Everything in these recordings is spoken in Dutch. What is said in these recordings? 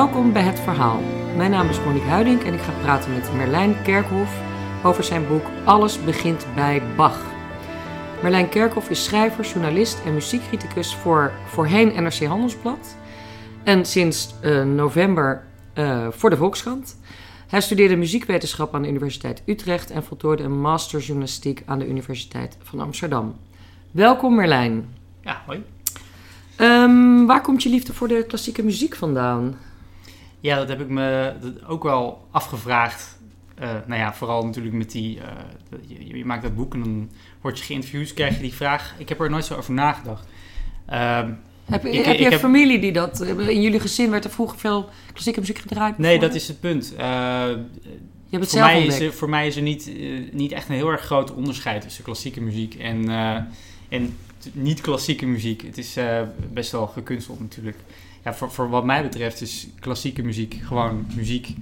Welkom bij Het Verhaal. Mijn naam is Monique Huiding en ik ga praten met Merlijn Kerkhoff over zijn boek Alles begint bij Bach. Merlijn Kerkhoff is schrijver, journalist en muziekcriticus voor voorheen NRC Handelsblad en sinds uh, november uh, voor de Volkskrant. Hij studeerde muziekwetenschap aan de Universiteit Utrecht en voltooide een master journalistiek aan de Universiteit van Amsterdam. Welkom Merlijn. Ja, hoi. Um, waar komt je liefde voor de klassieke muziek vandaan? Ja, dat heb ik me ook wel afgevraagd. Uh, nou ja, vooral natuurlijk met die. Uh, je, je, maakt dat boek en dan word je geïnterviewd, krijg je die vraag. Ik heb er nooit zo over nagedacht. Uh, heb, ik, heb je een heb... familie die dat. In jullie gezin werd er vroeger veel klassieke muziek gedraaid? Nee, dat is het punt. Uh, je hebt het voor, mij is er, voor mij is er niet, niet echt een heel erg groot onderscheid tussen klassieke muziek en, en niet klassieke muziek. Het is best wel gekunsteld natuurlijk. Ja, voor, voor wat mij betreft is klassieke muziek gewoon muziek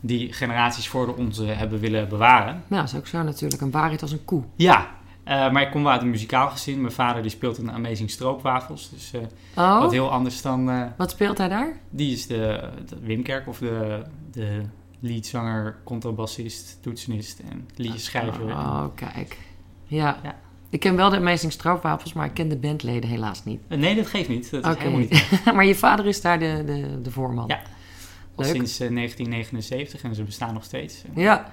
die generaties voor onze hebben willen bewaren. Ja, dat is ook zo natuurlijk. Een waarheid als een koe. Ja, uh, maar ik kom wel uit een muzikaal gezin. Mijn vader die speelt een Amazing Stroopwafels. Dus uh, oh. wat heel anders dan... wat speelt hij daar? Die is de, de Wim Kerk of de, de leadzanger, contrabassist, toetsenist en liedjeschrijver. Oh, kijk. Ja. ja. Ik ken wel de Amazing Stroopwafels, maar ik ken de bandleden helaas niet. Eh, nee, dat geeft niet. Dat is helemaal niet. maar je vader is daar de, de, de voorman? Ja, al sinds 1979 eh, en ze bestaan nog steeds. Ja.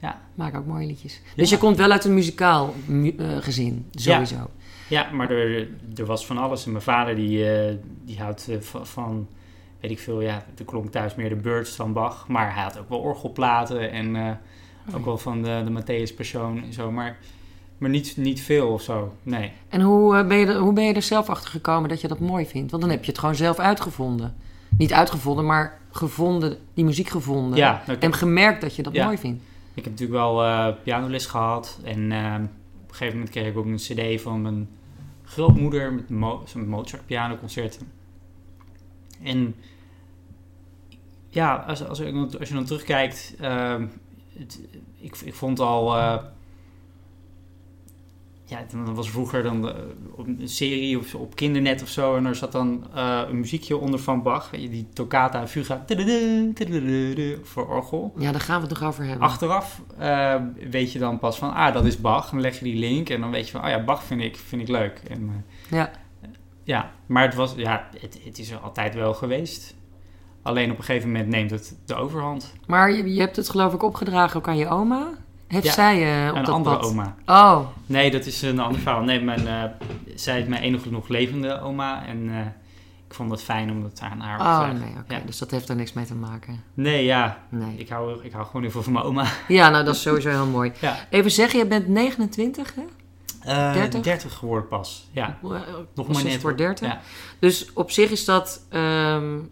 Ja. Maak ook mooie liedjes. Dus je komt wel uit een muzikaal uh, gezin, sowieso. Ja, ja maar er, er was van alles. En mijn vader die, die houdt van, weet ik veel, ja, er klonk thuis meer de Birds van Bach. Maar hij had ook wel orgelplaten en ook oh. wel van de, de Matthäus Persoon en zo. Maar maar niet, niet veel of zo, nee. En hoe, uh, ben je er, hoe ben je er zelf achter gekomen dat je dat mooi vindt? Want dan heb je het gewoon zelf uitgevonden. Niet uitgevonden, maar gevonden, die muziek gevonden. Ja, nou, en gemerkt dat je dat mooi vindt. Ik heb natuurlijk wel uh, pianoles gehad. En uh, op een gegeven moment kreeg ik ook een cd van mijn grootmoeder met mo zo'n Mozart pianoconcerten. En ja, als, als, als je dan terugkijkt, uh, het, ik, ik vond al ja, dan was vroeger dan eh, een serie of op kindernet of zo. En er zat dan uh, een muziekje onder van Bach. Die toccata fuga voor orgel. Ja, daar gaan we het nog over hebben. Achteraf uh, weet je dan pas van, ah, dat is Bach. Dan leg je die link en dan weet je van, oh ja, Bach vind ik, vind ik leuk. En, ja. ja, maar het, was, ja, het, het is er altijd wel geweest. Alleen op een gegeven moment neemt het de overhand. Maar je, je hebt het geloof ik opgedragen ook aan je oma? Heeft zij uh, op een dat andere pad? oma. Oh. Nee, dat is een ander verhaal. Nee, mijn, uh, zij is mijn enige nog levende oma. En uh, ik vond het fijn om dat aan haar oh, nee, oké. Okay. Ja. Dus dat heeft er niks mee te maken? Nee, ja. Nee. Ik, hou, ik hou gewoon heel veel van mijn oma. Ja, nou dat is sowieso heel mooi. Ja. Even zeggen, je bent 29, hè? Uh, 30? 30 geworden pas, ja. Nog maar net. voor 30. Ja. Dus op zich is dat um,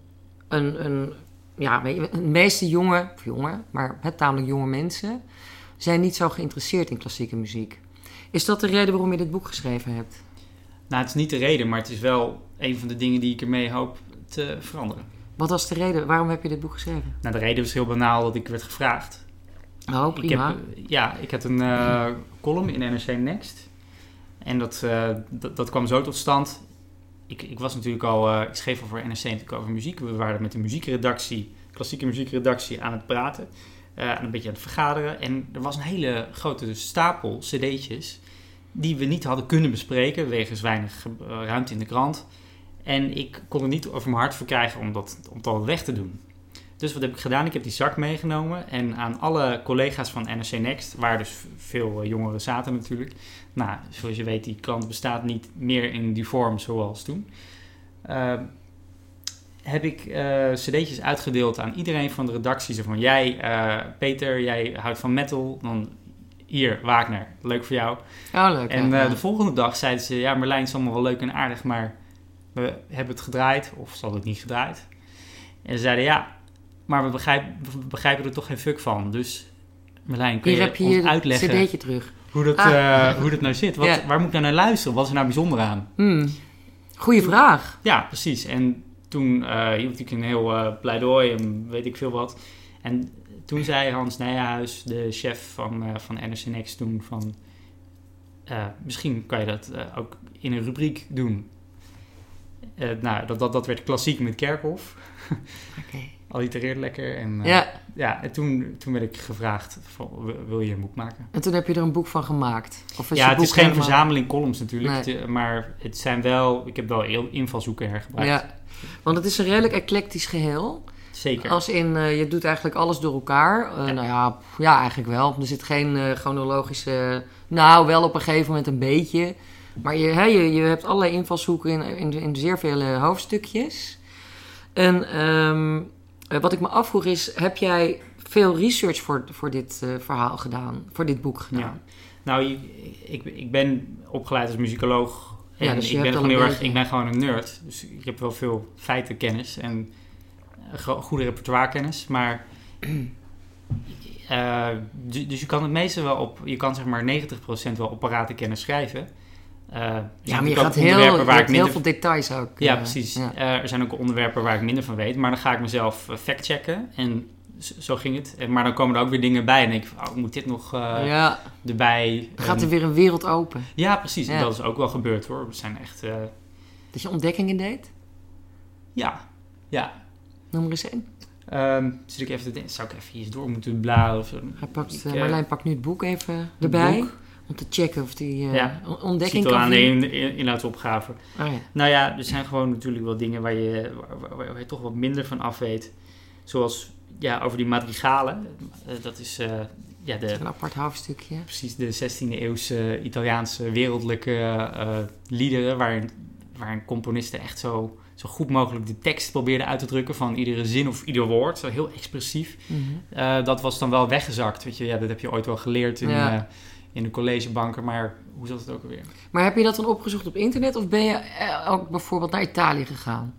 een, een, ja, de meeste jonge, of jonge, maar het tamelijk jonge mensen zijn niet zo geïnteresseerd in klassieke muziek. Is dat de reden waarom je dit boek geschreven hebt? Nou, het is niet de reden, maar het is wel een van de dingen die ik ermee hoop te veranderen. Wat was de reden? Waarom heb je dit boek geschreven? Nou, de reden was heel banaal dat ik werd gevraagd. Oh, prima. Ik heb, ja, ik had een uh, column in NRC Next. En dat, uh, dat, kwam zo tot stand. Ik, ik was natuurlijk al, uh, ik schreef al voor NRC natuurlijk over muziek. We waren met de muziekredactie, klassieke muziekredactie, aan het praten. Uh, een beetje aan het vergaderen. En er was een hele grote stapel cd'tjes die we niet hadden kunnen bespreken, wegens weinig uh, ruimte in de krant. En ik kon het niet over mijn hart verkrijgen om dat, om dat weg te doen. Dus wat heb ik gedaan? Ik heb die zak meegenomen en aan alle collega's van NRC Next, waar dus veel uh, jongeren zaten natuurlijk. Nou, zoals je weet, die krant bestaat niet meer in die vorm zoals toen heb ik uh, cd'tjes uitgedeeld aan iedereen van de redactie. Zo van, jij, uh, Peter, jij houdt van metal, dan hier, Wagner, leuk voor jou. Oh, leuk. En uh, de volgende dag zeiden ze, ja, Merlijn is allemaal wel leuk en aardig, maar we hebben het gedraaid, of ze hadden het niet gedraaid. En ze zeiden, ja, maar we begrijpen, we begrijpen er toch geen fuck van. Dus Merlijn, kun hier je, heb je ons uitleggen cd'tje terug. Hoe dat, ah. hoe dat nou zit? Wat, ja. Waar moet ik nou naar luisteren? Wat is er nou bijzonder aan? Hmm. Goeie vraag. Ja, precies. En toen uh, hield ik een heel uh, pleidooi en weet ik veel wat. En toen zei Hans Nijhuis, de chef van, uh, van NRC Next toen, van... misschien kan je dat ook in een rubriek doen. Eh, nou, dat, dat, dat werd klassiek met. Oké. Allitereert lekker. En, eh, Ja, ja, en toen, toen werd ik gevraagd, van, wil- je een boek maken? en toen heb je er een boek van gemaakt. Of ja, het is geen helemaal- verzameling columns natuurlijk, Nee. het, eh, maar het zijn wel, ik heb wel heel invalshoeken hergebruikt. Ja, want het is een redelijk eclectisch geheel. Zeker. Als in, eh, je doet eigenlijk alles door elkaar. Ja. Nou ja, ja, eigenlijk wel. Er zit geen eh, chronologische... Nou, wel op een gegeven moment een beetje. Maar je, hè, je, je hebt allerlei invalshoeken in, in, in zeer veel eh, hoofdstukjes. En ehm, eh, wat ik me afvroeg is, heb jij veel research voor, voor dit verhaal gedaan? Voor dit boek gedaan? Ja. Nou, ik, ik ben opgeleid als muzikoloog. Ja, dus je ik, ben gewoon heel erg, ik ben gewoon een nerd. Dus ik heb wel veel feitenkennis en eh, go- goede repertoirekennis. Maar eh, du- dus je kan het meeste wel op, je kan zeg maar 90% wel op paratenkennis schrijven. Eh, Ja, maar je gaat heel, waar ik heel veel details ook. Ja, precies. ja. Er zijn ook onderwerpen waar ik minder van weet, maar dan ga ik mezelf factchecken. En zo ging het. Maar dan komen er ook weer dingen bij en denk ik, van, oh, moet dit nog eh, ja, erbij? gaat er weer een wereld open. Ja, precies. En Ja. dat is ook wel gebeurd hoor. We zijn echt, eh, Dat je ontdekkingen deed? ja, ja. Noem er eens één. Ehm zit ik even te denken, zou ik even eens door moeten bladeren of zo? Hij pakt, Ik, eh, Marlijn pakt nu het boek even erbij. boek. Om te checken of die Ja. ontdekking zit kan aan de in, in, inhoudsopgave. Oh, ja. Nou ja, er zijn gewoon natuurlijk wel dingen waar je, waar, waar- waar je toch wat minder van af weet. Zoals ja, over die madrigalen. Eh, dat is eh, ja, de, Een apart hoofdstukje. precies de 16e eeuwse Italiaanse wereldlijke eh, liederen, waarin, waarin componisten echt zo, zo goed mogelijk de tekst probeerden uit te drukken van iedere zin of ieder woord, zo heel expressief. Mhm. Dat was dan wel weggezakt, weet je, ja, dat heb je ooit wel geleerd in, Ja. in de collegebanken, maar hoe zat het ook alweer? Maar heb je dat dan opgezocht op internet of ben je ook bijvoorbeeld naar Italië gegaan?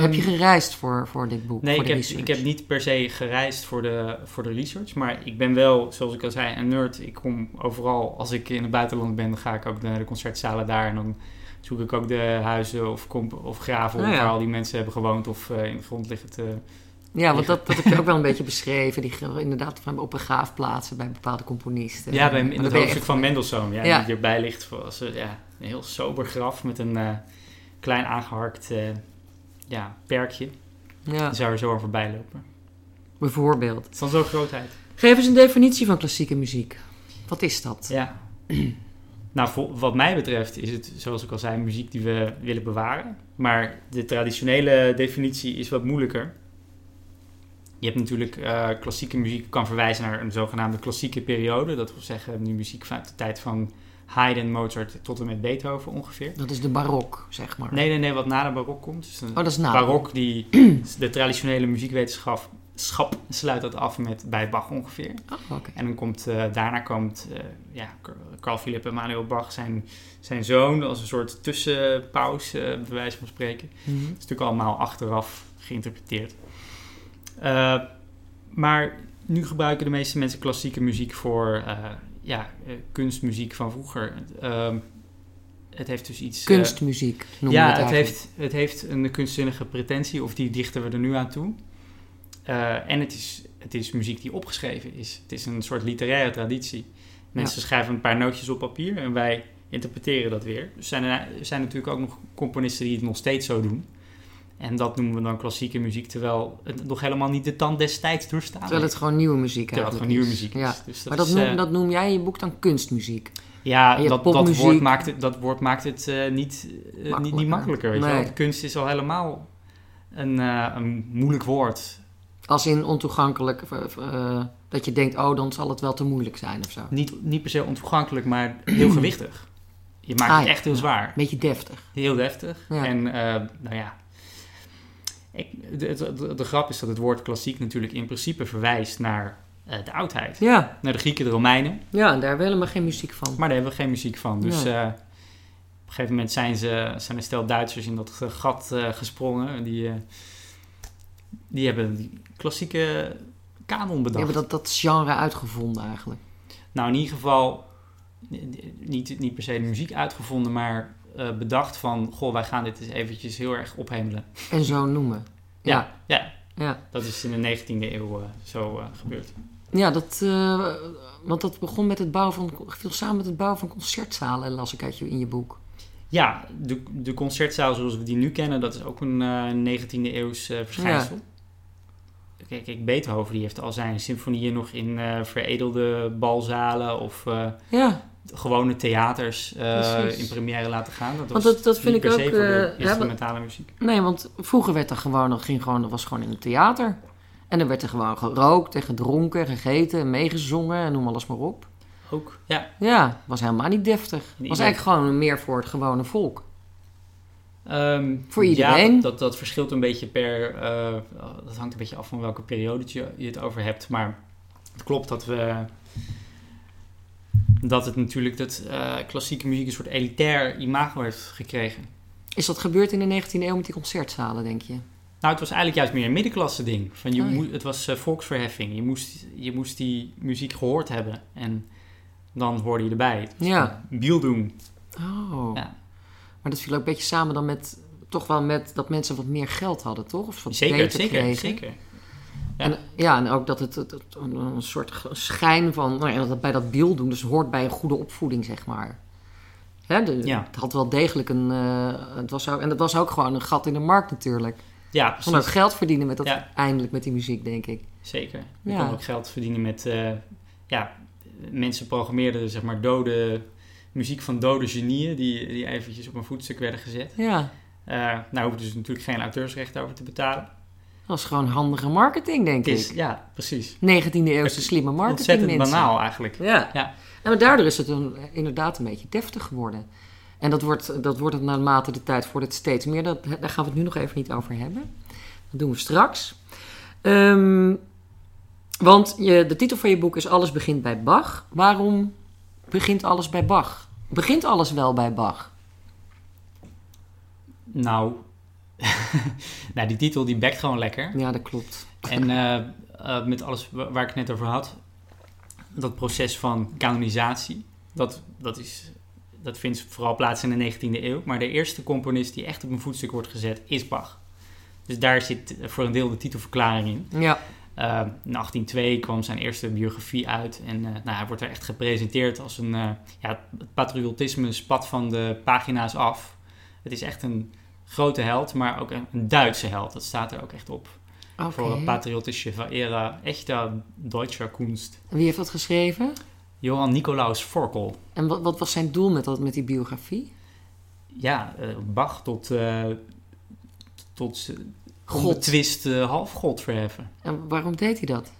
Heb je gereisd voor, voor dit boek? Ehm, Nee, ik heb, ik heb niet per se gereisd voor de, voor de research. Maar ik ben wel, zoals ik al zei, een nerd. Ik kom overal. Als ik in het buitenland ben, dan ga ik ook naar de concertzalen daar. En dan zoek ik ook de huizen of, of graven ja. waar al die mensen hebben gewoond. Of eh, in de grond liggen te... Ja, want dat, dat heb je ook wel een beetje beschreven. Die inderdaad van op begraafplaatsen bij bepaalde componisten. Ja, bij, in het je hoofdstuk van Mendelssohn. Ja, Ja. Die erbij ligt. Voor, als, eh, ja, een heel sober graf met een eh, klein aangeharkt eh, ja, perkje. Ja, Dan zou er zo over voorbij lopen. bijvoorbeeld. Het is dan zo'n grootheid. Geef eens een definitie van klassieke muziek. Wat is dat? Ja. nou, wat mij betreft is het, zoals ik al zei, muziek die we willen bewaren. Maar de traditionele definitie is wat moeilijker. Je hebt natuurlijk eh, klassieke muziek kan verwijzen naar een zogenaamde klassieke periode. Dat wil zeggen, die muziek vanuit de tijd van Haydn, Mozart tot en met Beethoven ongeveer. Dat is de barok, zeg maar. Nee, nee, nee, wat na de barok komt. Dus Oh, dat is na. barok, die, de traditionele muziekwetenschap schap, sluit dat af met bij Bach ongeveer. Oh. En dan komt, eh, daarna komt eh, ja, Carl Philipp Emanuel Bach, zijn, zijn zoon, als een soort tussenpauze, eh, bij wijze van spreken. Dat is natuurlijk allemaal achteraf geïnterpreteerd. Eh, maar nu gebruiken de meeste mensen klassieke muziek voor ja, eh, kunstmuziek van vroeger. Ehm, het heeft dus iets... eh, Kunstmuziek noemen ja, het heeft, het heeft een kunstzinnige pretentie, of die dichten we er nu aan toe. Eh, en het is, het is muziek die opgeschreven is. Het is een soort literaire traditie. Mensen schrijven een paar nootjes op papier en wij interpreteren dat weer. Dus zijn er, er zijn natuurlijk ook nog componisten die het nog steeds zo doen. En dat noemen we dan klassieke muziek, terwijl het nog helemaal niet de tand des tijds doorstaan Terwijl het gewoon nieuwe muziek Terwijl het gewoon nieuwe muziek. Ja. Dus maar dat is, noem, eh, dat noem jij in je boek dan kunstmuziek. Ja, dat, dat, woord maakt het, dat woord maakt het eh, niet, eh, niet, niet Makkelijker. makkelijker. Weet je wel? Kunst is al helemaal een, een moeilijk woord. Als in ontoegankelijk, dat je denkt, oh, dan zal het wel te moeilijk zijn of zo. Niet, niet per se ontoegankelijk, maar heel gewichtig. Je maakt Ah, het ja. echt heel zwaar. Beetje deftig. Heel deftig. Ja. En nou ja, ik, de, de, de, de grap is dat het woord klassiek natuurlijk in principe verwijst naar eh, de oudheid. Ja. Naar de Grieken, de Romeinen. ja, en daar hebben we helemaal geen muziek van. Maar daar hebben we geen muziek van. Dus eh, op een gegeven moment zijn, ze, zijn een stel Duitsers in dat gat eh, gesprongen. Die, die hebben die klassieke kanon Die bedacht. hebben dat, dat genre uitgevonden eigenlijk. Nou, in ieder geval niet, niet per se de muziek uitgevonden, maar eh, bedacht van... Goh, wij gaan dit eens eventjes heel erg ophemelen. En zo noemen. Ja. ja, Ja, dat is in de 19e eeuw eh, zo eh, gebeurd. ja dat, want dat begon met het bouwen van, viel samen met het bouwen van concertzalen, las ik uit je, in je boek. Ja, de, de concertzaal zoals we die nu kennen, dat is ook een eh 19e eeuws verschijnsel. Kijk, kijk, Beethoven die heeft al zijn symfonieën nog in veredelde balzalen of Ja, gewone theaters eh, in première laten gaan. Dat, Want was dat- dat vind ik ook, voor de eh, ja, instrumentale muziek. nee, want vroeger werd er gewoon, dat ging gewoon, dat was gewoon in het theater. En dan werd er gewoon gerookt en gedronken, gegeten en meegezongen en noem alles maar op. Ook, ja. Ja, was helemaal niet deftig. Was ieder- eigenlijk gewoon meer voor het gewone volk. Ehm, Voor iedereen? Ja, dat, dat verschilt een beetje per... eh, dat hangt een beetje af van welke periode je, je het over hebt. Maar het klopt dat we... Dat het natuurlijk dat eh, klassieke muziek een soort elitair imago heeft gekregen. Is dat gebeurd in de 19e eeuw met die concertzalen, denk je? Nou, het was eigenlijk juist meer een middenklasse ding. Van je Oh ja. het was eh, volksverheffing. Je moest, je moest die muziek gehoord hebben. En dan hoorde je erbij. Ja. Biel doen. Oh. Ja. Maar dat viel ook een beetje samen dan met, toch wel met dat mensen wat meer geld hadden, toch? Of wat Zeker, beter zeker, kregen. zeker. Ja. En, ja, en ook dat het, het- het- een, een soort schijn van, nou ja, dat het bij dat beeld doen, dus hoort bij een goede opvoeding, zeg maar. Hè, de, Ja. Het had wel degelijk een, eh, het was ook, en het was ook gewoon een gat in de markt natuurlijk. Ja, Van ook precies. geld verdienen met dat, Ja. eindelijk met die muziek, denk ik. Zeker. Je kon ook geld verdienen met... eh, ja, mensen programmeerden zeg maar dode... Muziek van dode genieën die, die eventjes op een voetstuk werden gezet. Ja, Eh nou hoef je dus natuurlijk geen auteursrecht over te betalen. Dat was gewoon handige marketing, denk is, ik. ja, precies. 19e eeuwse slimme marketing Ontzettend mensen. banaal eigenlijk. Ja. Ja. En maar daardoor is het een, inderdaad een beetje deftig geworden. En dat wordt, dat wordt het naarmate de tijd wordt het steeds meer. Dat, daar gaan we het nu nog even niet over hebben. Dat doen we straks. Ehm, want je, de titel van je boek is Alles begint bij Bach. Waarom begint alles bij Bach? Begint alles wel bij Bach? Nou, nou, die titel die bekt gewoon lekker. Ja, dat klopt. En eh, eh, met alles wa- waar ik het net over had, dat proces van kanonisatie, dat, dat, is, dat vindt vooral plaats in de 19e eeuw. Maar de eerste componist die echt op een voetstuk wordt gezet, is Bach. Dus daar zit voor een deel de titelverklaring in. Ja, Eh, in 1802 kwam zijn eerste biografie uit en nou, hij wordt er echt gepresenteerd als een... ja, het patriotisme spat van de pagina's af. Het is echt een grote held, maar ook een, een Duitse held. Dat staat er ook echt op. Voor patriotische Verehrer, echte Deutscher Kunst. En Wie heeft dat geschreven? Johann Nicolaus Forkel. En wat, wat was zijn doel met, dat, met die biografie? Ja, eh, Bach tot, eh tot God. onbetwist eh, halfgod verheffen. En waarom deed hij dat?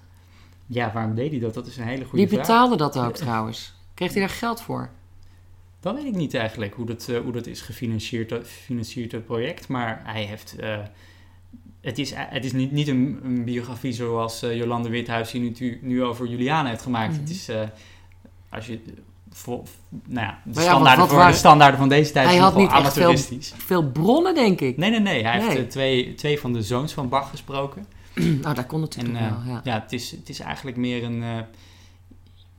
Ja, waarom deed hij dat? Dat is een hele goede Wie vraag. betaalde dat ook trouwens? Kreeg hij daar geld voor? Dat weet ik niet eigenlijk, hoe dat, eh, hoe dat is gefinancierd, dat, gefinancierd dat project. Maar hij heeft... eh, het is, het is niet, niet een, een biografie zoals eh, Jolande Withuis die nu, nu over Juliana heeft gemaakt. Mhm. Het is... eh, als je... Nou ja, de, ja, standaarden voor, waren- de standaarden van deze tijd Hij zijn had nogal niet echt veel- amateuristisch. Veel bronnen, denk ik. Nee, nee, nee. Hij heeft eh, twee, twee van de zoons van Bach gesproken. Nou, daar kon En natuurlijk eh, wel, ja. ja, het, is, het is eigenlijk meer een... eh,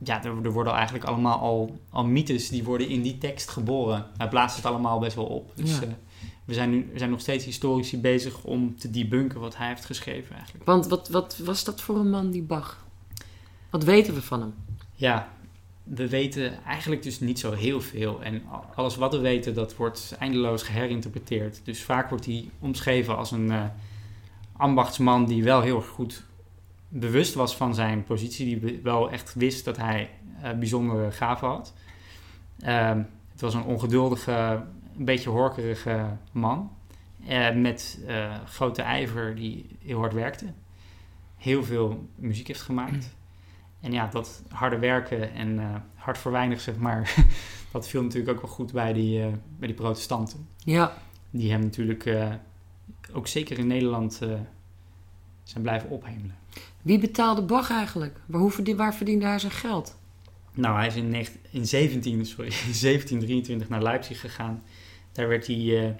ja, er, er worden eigenlijk allemaal al, al mythes die worden in die tekst geboren. Hij blaast het allemaal best wel op. Dus Ja. eh, we, zijn nu, we zijn nog steeds historici bezig om te debunken wat hij heeft geschreven eigenlijk. Want wat, wat was dat voor een man, die Bach? Wat weten we van hem? Ja, we weten eigenlijk dus niet zo heel veel. En alles wat we weten, dat wordt eindeloos geherinterpreteerd. Dus vaak wordt hij omschreven als een eh, ambachtsman die wel heel erg goed bewust was van zijn positie. Die wel echt wist dat hij eh, bijzondere gaven had. Ehm, het was een ongeduldige, een beetje horkerige man. eh, met eh, grote ijver die heel hard werkte. Heel veel muziek heeft gemaakt. En ja, dat harde werken en hard voor weinig, zeg maar, dat viel natuurlijk ook wel goed bij die, bij die protestanten. Ja, Die hem natuurlijk ook zeker in Nederland zijn blijven ophemelen. Wie betaalde Bach eigenlijk? Waar, hoe verdien- waar verdiende hij zijn geld? Nou, hij is in, 19 in, 17, sorry, in 1723 naar Leipzig gegaan. Daar, werd hij, eh,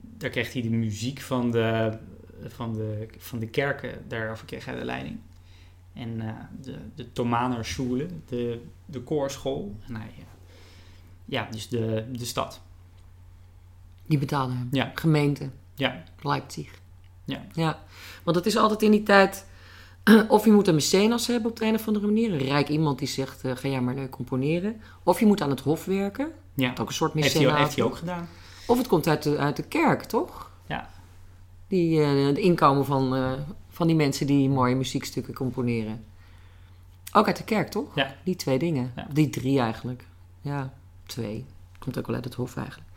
daar kreeg hij de muziek van de, van de, van de kerken, daarover kreeg hij de leiding. En eh, de, de Thomaner Schule, de, de koorschool. En hij, eh, ja, dus de, de stad. Die betaalde hem. Ja. Gemeente, Ja, Leipzig. Ja. Ja, want het is altijd in die tijd Of je moet een mecenas hebben op de een of andere manier. Een rijk iemand die zegt, eh, ga jij maar leuk componeren. Of je moet aan het hof werken. Ja, Wat ook een soort heeft hij, mecenaat. heeft hij ook gedaan. Of het komt uit de, uit de kerk, toch? Ja. Die, eh de inkomen van, eh, van die mensen die mooie muziekstukken componeren. Ook uit de kerk, toch? Ja. Die twee dingen. Ja. Die drie eigenlijk. Ja, twee. Komt ook wel uit het hof eigenlijk.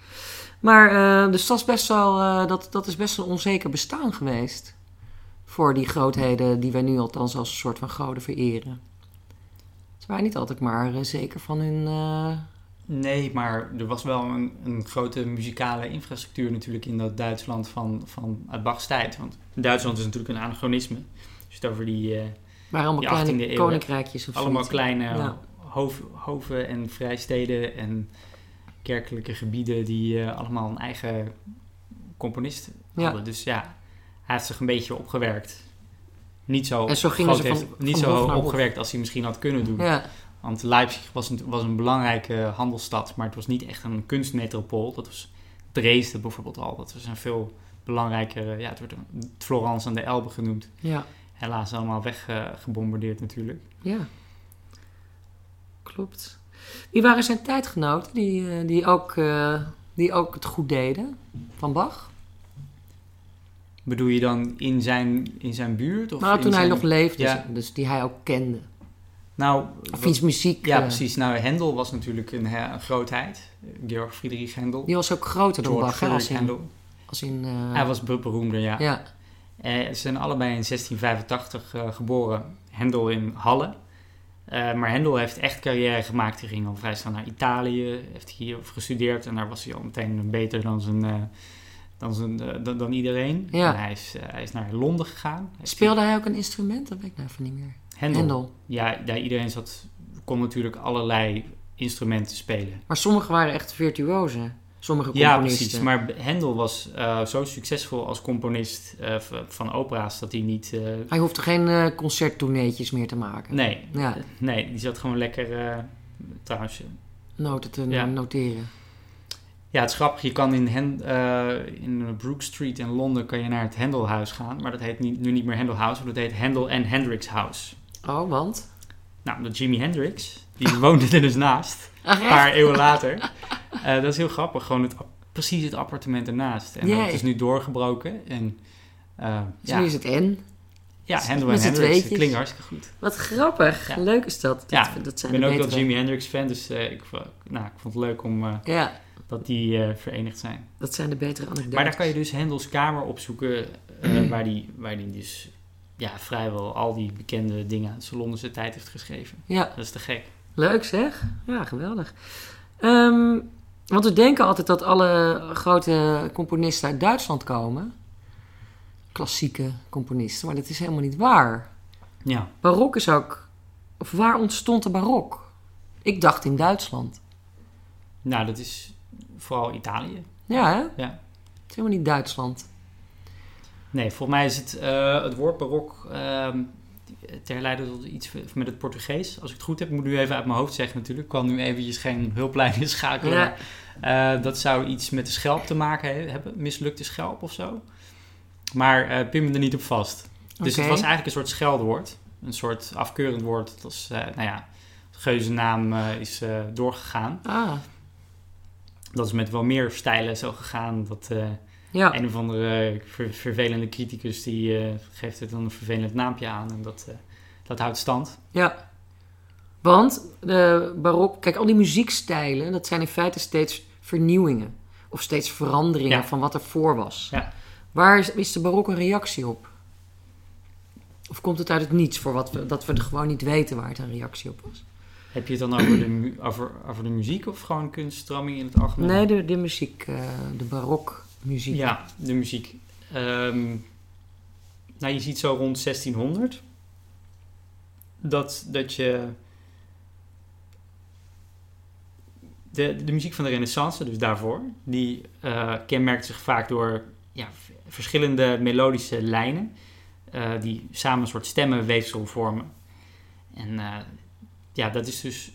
Maar, dus dat is, best wel, dat, dat is best een onzeker bestaan geweest. Voor die grootheden die wij nu althans als een soort van goden vereren. Ze waren niet altijd maar eh, zeker van hun... eh, Nee, maar er was wel een, een grote muzikale infrastructuur natuurlijk in dat Duitsland van, van uit Bachs tijd. Want Duitsland is natuurlijk een anachronisme. Dus het over die eh, waren allemaal Die 18e kleine eeuw, koninkrijkjes of allemaal zoiets. kleine Ja. hoven en vrijsteden en kerkelijke gebieden die allemaal een eigen componist Ja. hadden. Dus ja, hij heeft zich een beetje opgewerkt. Niet zo, En zo groot ze heeft- van- niet van zo opgewerkt als hij misschien had kunnen doen. Ja, Want Leipzig was een, was een belangrijke handelsstad, maar het was niet echt een kunstmetropool. Dat was Dresden bijvoorbeeld al. Dat was een veel belangrijker, ja, het wordt Florence aan de Elbe genoemd. ja, Helaas allemaal weggebombardeerd natuurlijk. ja. Klopt. Wie waren zijn tijdgenoten die, eh, die, ook, eh, die ook het goed deden van Bach? Bedoel je dan in zijn, in zijn buurt? Of nou, toen hij zijn- nog leefde, Ja. dus die hij ook kende. Nou, Of iets muziek. ja, eh, precies. Nou, Hendel was natuurlijk een, he- een grootheid. Georg Friedrich Hendel. Die was ook groter dan George Bach, als in... Hendel. Als in eh, Hij was be- beroemder, ja. ja. Eh, ze zijn allebei in 1685 eh, geboren. Hendel in Halle. Eh, maar Hendel heeft echt carrière gemaakt. Hij ging al vrij snel naar Italië. Heeft hier gestudeerd. En daar was hij al meteen beter dan, zijn, eh, dan, zijn, eh, dan, dan iedereen. Ja. En hij, is, eh, hij is naar Londen gegaan. Speelde hij ook een instrument? Dat weet ik nou even niet meer. Hendel. Hendel. Ja, ja, iedereen zat, kon natuurlijk allerlei instrumenten spelen. Maar sommigen waren echt virtuozen. Sommige Ja, componisten. precies. Maar Hendel was eh, zo succesvol als componist van opera's dat hij niet... Hij hoefde geen concerttourneetjes meer te maken. nee, Ja, nee, die zat gewoon lekker... trouwens, noten te Ja. noteren. Ja, het is grappig. Je kan in, Hen, eh, in Brook Street in Londen kan je naar het Hendelhuis gaan. Maar dat heet niet, nu niet meer Hendel House, maar dat heet Hendel en Hendrix House. Oh, want? Nou, dat Jimi Hendrix, die woonde er dus naast. Ach, Een paar eeuwen later. Eh, dat is heel grappig. Gewoon het, precies het appartement ernaast. En dat is nu doorgebroken. En eh, Dus ja, nu is het N. ja, met Handel en Hendrix. tweetjes. klinkt hartskik goed. Wat grappig. Ja. Leuk is dat. Ja, dat, dat Ik zijn ben ook wel Jimi Hendrix fan, dus ik, nou, ik vond het leuk om Ja, dat die eh, verenigd zijn. dat zijn de betere anekdotes. Maar daar kan je dus Hendels kamer opzoeken, eh, waar die, waar die dus ja, vrijwel al die bekende dingen uit zijn Londense tijd heeft geschreven. Ja, Dat is te gek. leuk zeg. Ja, geweldig. Ehm, want we denken altijd dat alle grote componisten uit Duitsland komen. Klassieke componisten. Maar dat is helemaal niet waar. Ja, Barok is ook... Of waar ontstond de barok? Ik dacht in Duitsland. nou dat is vooral Italië. Ja, hè? Ja. Het is helemaal niet Duitsland. Nee, volgens mij is het, eh, het woord barok ehm, te herleiden tot iets met het Portugees. Als ik het goed heb, moet ik nu even uit mijn hoofd zeggen natuurlijk. Ik kan nu eventjes geen hulplijn inschakelen. Ja. Eh, dat zou iets met de schelp te maken he- hebben. Mislukte schelp of zo. Maar eh pin me er niet op vast. Dus het was eigenlijk een soort scheldwoord. Een soort afkeurend woord. Dat was, nou ja, geuzennaam is doorgegaan. Ah, Dat is met wel meer stijlen zo gegaan. Dat eh, ja. een of andere ver- vervelende criticus die eh, geeft het dan een vervelend naampje aan. En dat, eh, dat houdt stand. Ja. Want de barok, kijk, al die muziekstijlen, dat zijn in feite steeds vernieuwingen. Of steeds veranderingen Ja. van wat er voor was. Ja. Waar is, is de barok een reactie op? Of komt het uit het niets voor wat we, dat we er gewoon niet weten waar het een reactie op was? Heb je het dan over de, over, over de muziek of gewoon kunststroming in het algemeen? Nee, de, de muziek, eh, de barokmuziek. Ja, de muziek. Ehm, nou, je ziet zo rond 1600 dat, dat je de, de muziek van de Renaissance, dus daarvoor, die eh, kenmerkt zich vaak door ja, verschillende melodische lijnen eh, die samen een soort stemmenweefsel vormen. En ja, dat is dus,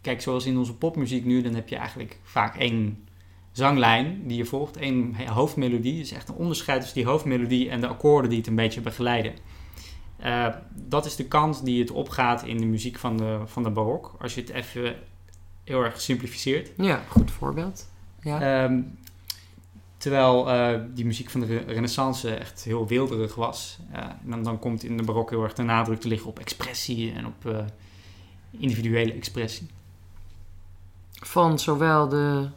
kijk, zoals in onze popmuziek nu, dan heb je eigenlijk vaak één zanglijn die je volgt, één hoofdmelodie. is echt een onderscheid tussen die hoofdmelodie en de akkoorden die het een beetje begeleiden. Eh, dat is de kant die het opgaat in de muziek van de, van de barok. Als je het even heel erg simplificeert. Ja, goed voorbeeld. Ja. Ehm, terwijl eh, die muziek van de re- renaissance echt heel wilderig was. En dan, dan komt in de barok heel erg de nadruk te liggen op expressie en op individuele expressie. Van zowel de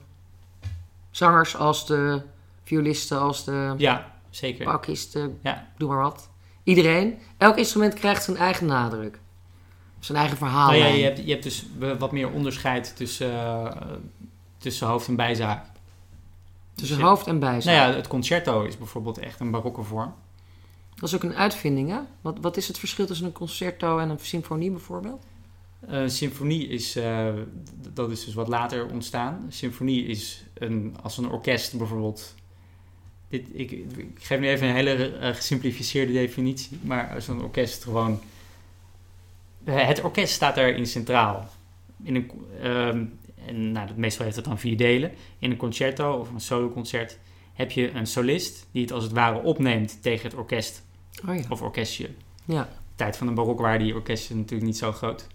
zangers als de violisten als de Ja, zeker. pakisten, Ja. doe maar wat. Iedereen. Elk instrument krijgt zijn eigen nadruk. Zijn eigen verhaal. Nou ja, je, hebt, je hebt dus wat meer onderscheid tussen, eh, tussen hoofd- en bijzaak. Tussen je- hoofd en bijzaak. Nou ja, het concerto is bijvoorbeeld echt een barokke vorm. Dat is ook een uitvinding, hè? Wat, wat is het verschil tussen een concerto en een symfonie bijvoorbeeld? Een Eh, symfonie is, eh, dat is dus wat later ontstaan. Symfonie is een, als een orkest bijvoorbeeld. Dit, ik, ik geef nu even een hele eh, gesimplificeerde definitie, maar als een orkest gewoon. Het orkest staat daarin centraal. In een, ehm, en nou, meestal heeft het dan vier delen. In een concerto of een soloconcert heb je een solist die het als het ware opneemt tegen het orkest Oh ja. of orkestje Ja. tijd van de barok waren die orkesten natuurlijk niet zo groot.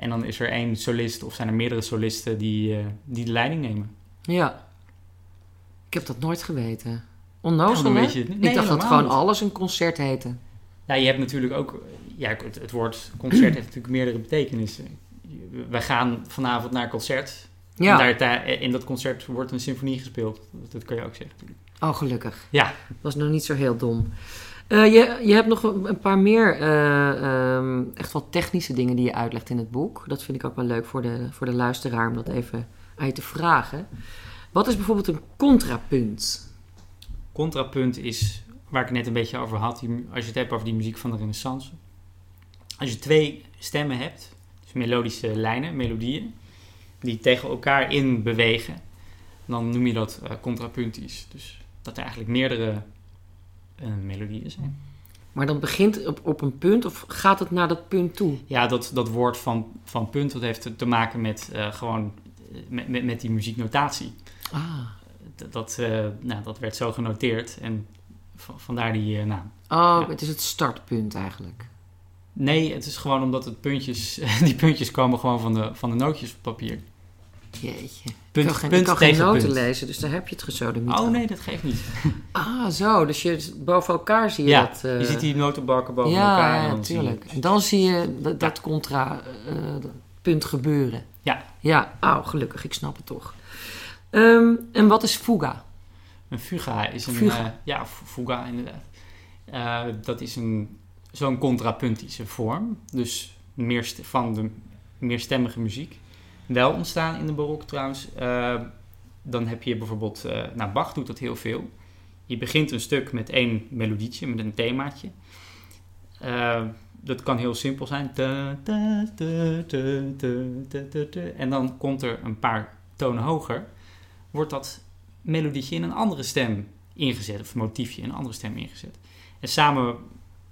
En dan is er één solist of zijn er meerdere solisten die, eh, die de leiding nemen. Ja. Ik heb dat nooit geweten. Nou, Onnozel, dan hè? weet je het niet. ik dacht dat gewoon niet. alles een concert heette. Ja, je hebt natuurlijk ook... Ja, het, het woord concert heeft natuurlijk meerdere betekenissen. Wij gaan vanavond naar een concert. Ja. En daar, in dat concert wordt een symfonie gespeeld. Dat, dat kan je ook zeggen natuurlijk. Oh, gelukkig. Ja. Dat is nog niet zo heel dom. Eh, je, je hebt nog een paar meer eh, ehm, echt wel technische dingen die je uitlegt in het boek. Dat vind ik ook wel leuk voor de, voor de luisteraar om dat even aan je te vragen. Wat is bijvoorbeeld een contrapunt? Contrapunt is, waar ik net een beetje over had, als je het hebt over die muziek van de renaissance. Als je twee stemmen hebt, dus melodische lijnen, melodieën, die tegen elkaar in bewegen, dan noem je dat eh, contrapuntisch. Dus dat er eigenlijk meerdere eh, melodieën zijn. Maar dan begint op, op een punt of gaat het naar dat punt toe? Ja, dat, dat woord van, van punt, dat heeft te- maken met eh, gewoon eh, met, met, met die muzieknotatie. Ah. Dat, dat, eh, nou, dat werd zo genoteerd en vandaar die naam. Oh, Ja. het is het startpunt eigenlijk. Nee, het is gewoon omdat het puntjes, die puntjes komen gewoon van de, van de nootjes op papier. Jeetje. Punt, ik kan geen, punt ik kan geen noten punt. lezen, dus daar heb je het gesodemiet Oh aan. nee, dat geeft niet. Ah, zo. Dus je, boven elkaar zie je ja, dat. eh, je ziet die notenbalken boven ja, elkaar. ja, dan zie je- tuurlijk. En dan zie je dat, dat contra eh, punt gebeuren. Ja. Ja, oh, gelukkig. Ik snap het toch. Ehm, en wat is fuga? Een fuga is een... Fuga. eh, ja, fu- fuga inderdaad. Eh, dat is een, zo'n contrapuntische vorm. Dus meer van de meerstemmige muziek. Wel ontstaan in de barok trouwens. Eh, dan heb je bijvoorbeeld... eh nou, Bach doet dat heel veel. Je begint een stuk met één melodietje, met een themaatje. Eh, dat kan heel simpel zijn. En dan komt er een paar tonen hoger. Wordt dat melodietje in een andere stem ingezet. Of motiefje in een andere stem ingezet. En samen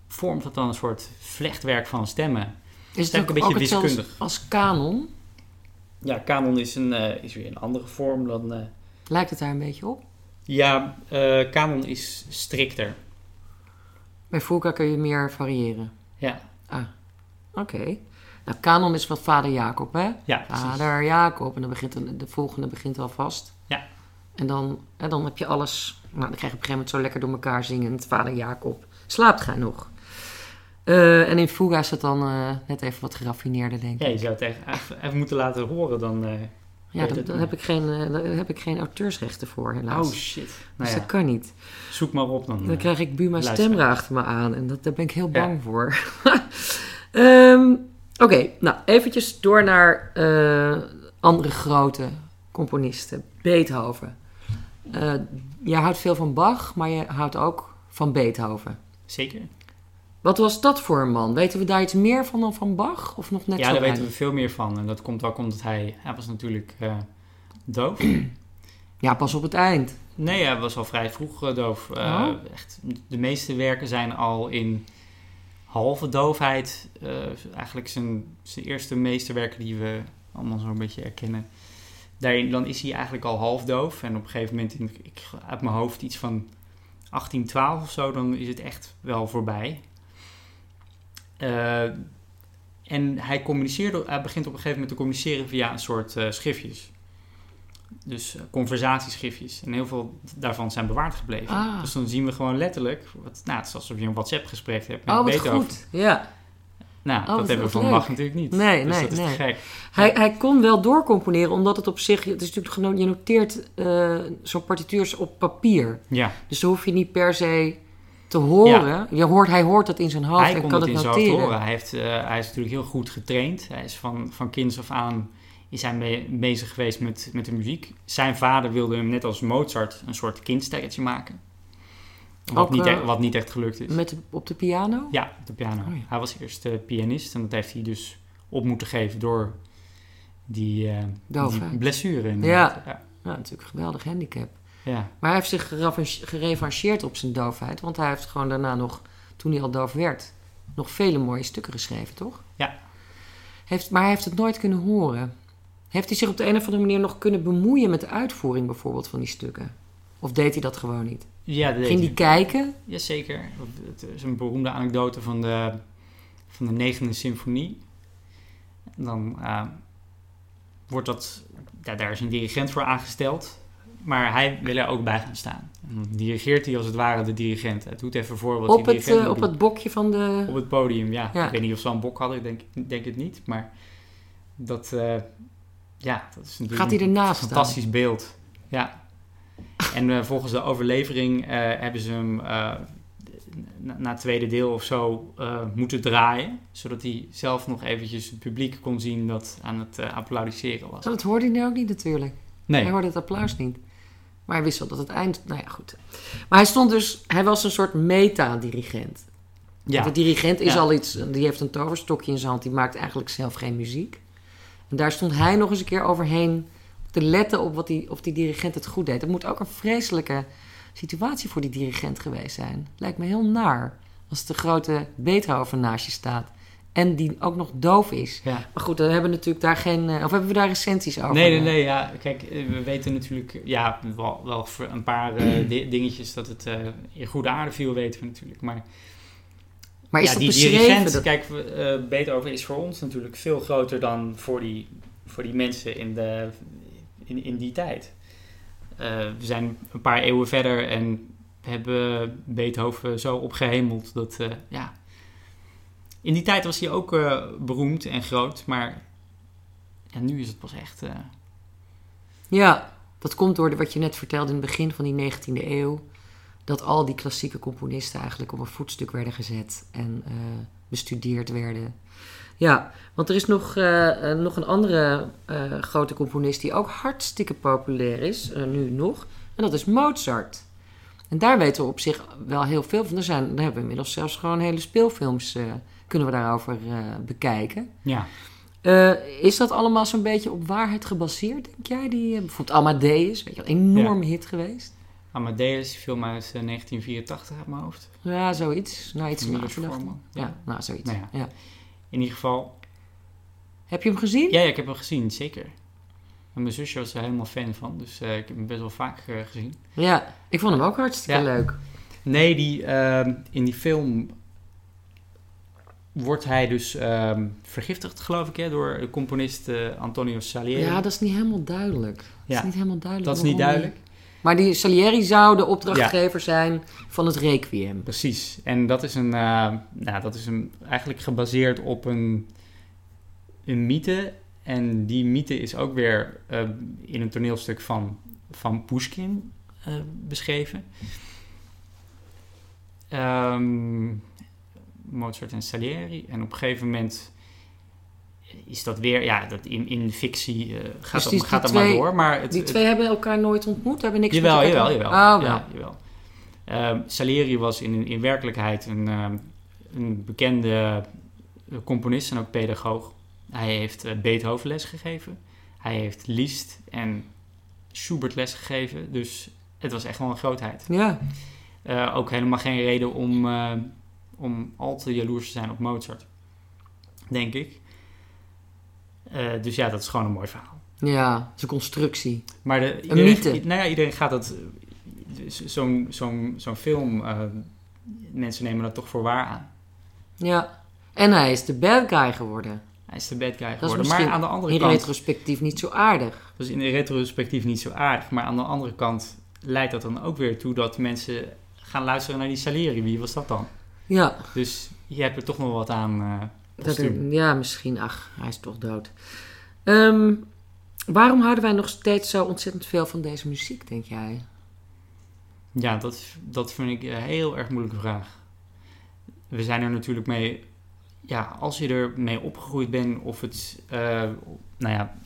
vormt dat dan een soort vlechtwerk van stemmen. Is Het ook een beetje hetzelfde wiskundig. als kanon? Ja, kanon is, een, eh, is weer een andere vorm dan... eh, Lijkt het daar een beetje op? ja, eh, kanon is strikter. Bij fuga kun je meer variëren. Ja, Oké. Nou, kanon is wat vader Jacob, hè? ja precies. Vader Jacob. En dan begint de, de volgende begint al vast. Ja. En dan, hè, dan heb je alles. Nou, dan krijg je op een gegeven moment zo lekker door elkaar zingend. Vader Jacob. Slaapt gij nog? Eh, en in Fuga is het dan eh, net even wat geraffineerder, denk ik. Ja, je zou het echt even, even moeten laten horen dan... eh, Ja, niet. heb, ik geen, daar heb ik geen auteursrechten voor, helaas. oh shit. dus Nou ja, dat kan niet. zoek maar op dan. Dan krijg ik Buma. Stemra achter me aan. En dat, daar ben ik heel Ja. bang voor. Ehm, Oké, nou eventjes door naar andere grote componisten. Beethoven. Je houdt veel van Bach, maar je houdt ook van Beethoven. Zeker. Wat was dat voor een man? Weten we daar iets meer van dan van Bach? Of nog net ja, zo daar weten we veel meer van. En dat komt ook omdat hij... Hij was natuurlijk eh, doof. Ja, pas op het eind. Nee, hij was al vrij vroeg eh, doof. Eh, Oh. echt, de meeste werken zijn al in halve doofheid. eigenlijk zijn, zijn eerste meesterwerken die we allemaal zo'n beetje herkennen. Daarin, dan is hij eigenlijk al half doof. En op een gegeven moment, in, ik, uit mijn hoofd iets van 1812 of zo, dan is het echt wel voorbij. Eh, en hij communiceerde, hij begint op een gegeven moment te communiceren via een soort eh, schriftjes. Dus uh, conversatieschriftjes. En heel veel daarvan zijn bewaard gebleven. Ah. Dus dan zien we gewoon letterlijk, wat, nou, het is alsof je een WhatsApp-gesprek hebt met Oh, wat Beethoven. goed. Ja. Nou, Oh, dat hebben we van leuk. Bach natuurlijk niet. Nee, dus nee, dat is nee. te gek. Hij, hij kon wel doorcomponeren, omdat het op zich... Het is natuurlijk je noteert eh, zo'n partituurs op papier. Ja, Dus dan hoef je niet per se te horen. Je hoort, hij hoort het in zijn hoofd hij en kon kan het het in zijn hoofd noteren. horen. Hij, heeft, eh, hij is natuurlijk heel goed getraind. Hij is van, van kinds af aan is hij mee, bezig geweest met, met de muziek. Zijn vader wilde hem, net als Mozart, een soort kindsterretje maken. Wat, Ook, niet, eh, echt, wat niet echt gelukt is. Met de, op de piano? Ja, op de piano. Oh ja. Hij was eerst eh, pianist en dat heeft hij dus op moeten geven door die, eh, die blessure. inderdaad. Ja. Ja, natuurlijk een geweldig handicap. Ja. Maar hij heeft zich gerevanche- gerevancheerd op zijn doofheid. Want hij heeft gewoon daarna nog, toen hij al doof werd, nog vele mooie stukken geschreven, toch? Ja. Heeft, maar hij heeft het nooit kunnen horen. Heeft hij zich op de een of andere manier nog kunnen bemoeien met de uitvoering bijvoorbeeld van die stukken? Of deed hij dat gewoon niet? Ja, dat Ging hij kijken? Jazeker. Het is een beroemde anekdote van de, van de negende symfonie. Dan eh, wordt dat... Ja, daar is een dirigent voor aangesteld. Maar hij wil er ook bij gaan staan. En dan dirigeert hij als het ware de dirigent. Het doet even voor wat Op die het, dirigent eh, op het bokje van de... Op het podium, ja. Ja. Ik weet niet of ze al een bok hadden, ik denk, denk het niet. Maar dat, eh, ja, dat is natuurlijk Gaat hij een ernaast staan? fantastisch beeld. Ja. En eh, volgens de overlevering hebben ze hem na, het tweede deel of zo moeten draaien. Zodat hij zelf nog eventjes het publiek kon zien dat aan het applaudisseren was. Oh, dat hoorde hij nu ook niet natuurlijk. Nee, Hij hoorde het applaus niet. Maar hij wist wel dat het eind... Nou ja, goed. Maar hij stond dus... Hij was een soort meta-dirigent. ja. De dirigent is Ja. al iets, die heeft een toverstokje in zijn hand, die maakt eigenlijk zelf geen muziek. En daar stond hij nog eens een keer overheen te letten op wat die, of die dirigent het goed deed. Het moet ook een vreselijke situatie voor die dirigent geweest zijn. Lijkt me heel naar als de grote Beethoven naast je staat en die ook nog doof is. ja. Maar goed, dan hebben we natuurlijk daar geen, eh, of hebben we daar recensies over? Nee, nee, nee. Ja, kijk, eh, we weten natuurlijk ja, wel, wel voor een paar eh, di- dingetjes dat het in goede aarde viel, weten we natuurlijk. Maar Maar is ja, dat die dirigent, Dat- kijk, Beethoven is voor ons natuurlijk veel groter dan voor die, voor die mensen in, de, in, in die tijd. We zijn een paar eeuwen verder en hebben Beethoven zo opgehemeld dat, ja... In die tijd was hij ook eh, beroemd en groot, maar ja, nu is het pas echt... eh, Ja, dat komt door de- wat je net vertelde in het begin van die 19e eeuw. Dat al die klassieke componisten eigenlijk op een voetstuk werden gezet en eh, bestudeerd werden. Ja, want er is nog, nog een andere grote componist die ook hartstikke populair is, nu nog. En dat is Mozart. En daar weten we op zich wel heel veel van. Er zijn, daar hebben we inmiddels zelfs gewoon hele speelfilms kunnen we daarover eh, bekijken. ja, Eh, is dat allemaal zo'n beetje op waarheid gebaseerd, denk jij? Die, eh, bijvoorbeeld Amadeus, weet je wel, een enorme hit geweest. Amadeus, die film uit eh, 1984 uit mijn hoofd. Ja, zoiets. Nou, iets vandaag. Forman. Ja, nou, zoiets. Nou ja. Ja. In ieder geval, Heb je hem gezien? ja, ja, ik heb hem gezien, zeker. En mijn zusje was er helemaal fan van, dus ik heb hem best wel vaak gezien. Ja, ik vond hem ook hartstikke Ja. leuk. Nee, die, ehm, in die film wordt hij dus ehm, vergiftigd, geloof ik, hè, door de componist eh, Antonio Salieri. Ja, dat is niet helemaal duidelijk. Dat Ja, is niet helemaal duidelijk. dat is niet duidelijk. die- Maar die Salieri zou de opdrachtgever zijn van het Requiem. Precies. En dat is een, eh, nou, dat is een, eigenlijk gebaseerd op een, een mythe. En die mythe is ook weer eh, in een toneelstuk van, van Pushkin eh, beschreven. Ehm, Mozart en Salieri. En op een gegeven moment is dat weer, ja, dat in, in fictie eh, gaat, Dus dat, die- gaat die dat maar door. Maar het, Die het- twee hebben elkaar nooit ontmoet, hebben niks Jawel, met jawel, jawel. Oh, wel. Ja, jawel. Ehm, Salieri was in, in werkelijkheid een, ehm, een bekende eh, componist en ook pedagoog. Hij heeft eh, Beethoven les gegeven. Hij heeft Liszt en Schubert les gegeven. Dus het was echt wel een grootheid. Ja, ook helemaal geen reden om, om al te jaloers te zijn op Mozart. Denk ik. Eh, dus ja, dat is gewoon een mooi verhaal. ja, het is een constructie. Maar de, Een mythe. Nou ja, iedereen gaat dat... eh, Zo'n zo'n zo'n film... eh, mensen nemen dat toch voor waar aan. Ja. En hij is de bad guy geworden. Hij is de bad guy geworden. Maar aan de andere in kant... retrospectief niet zo aardig. Is in retrospectief niet zo aardig. Maar aan de andere kant leidt dat dan ook weer toe dat mensen gaan luisteren naar die Salieri. Wie was dat dan? Ja, Dus je hebt er toch nog wat aan eh dat er- ja misschien. Ach, hij is toch dood. Ehm, waarom houden wij nog steeds zo ontzettend veel van deze muziek, denk jij? Ja, dat, dat vind ik een heel erg moeilijke vraag. We zijn er natuurlijk mee... Ja, als je er mee opgegroeid bent of het... eh, nou ja,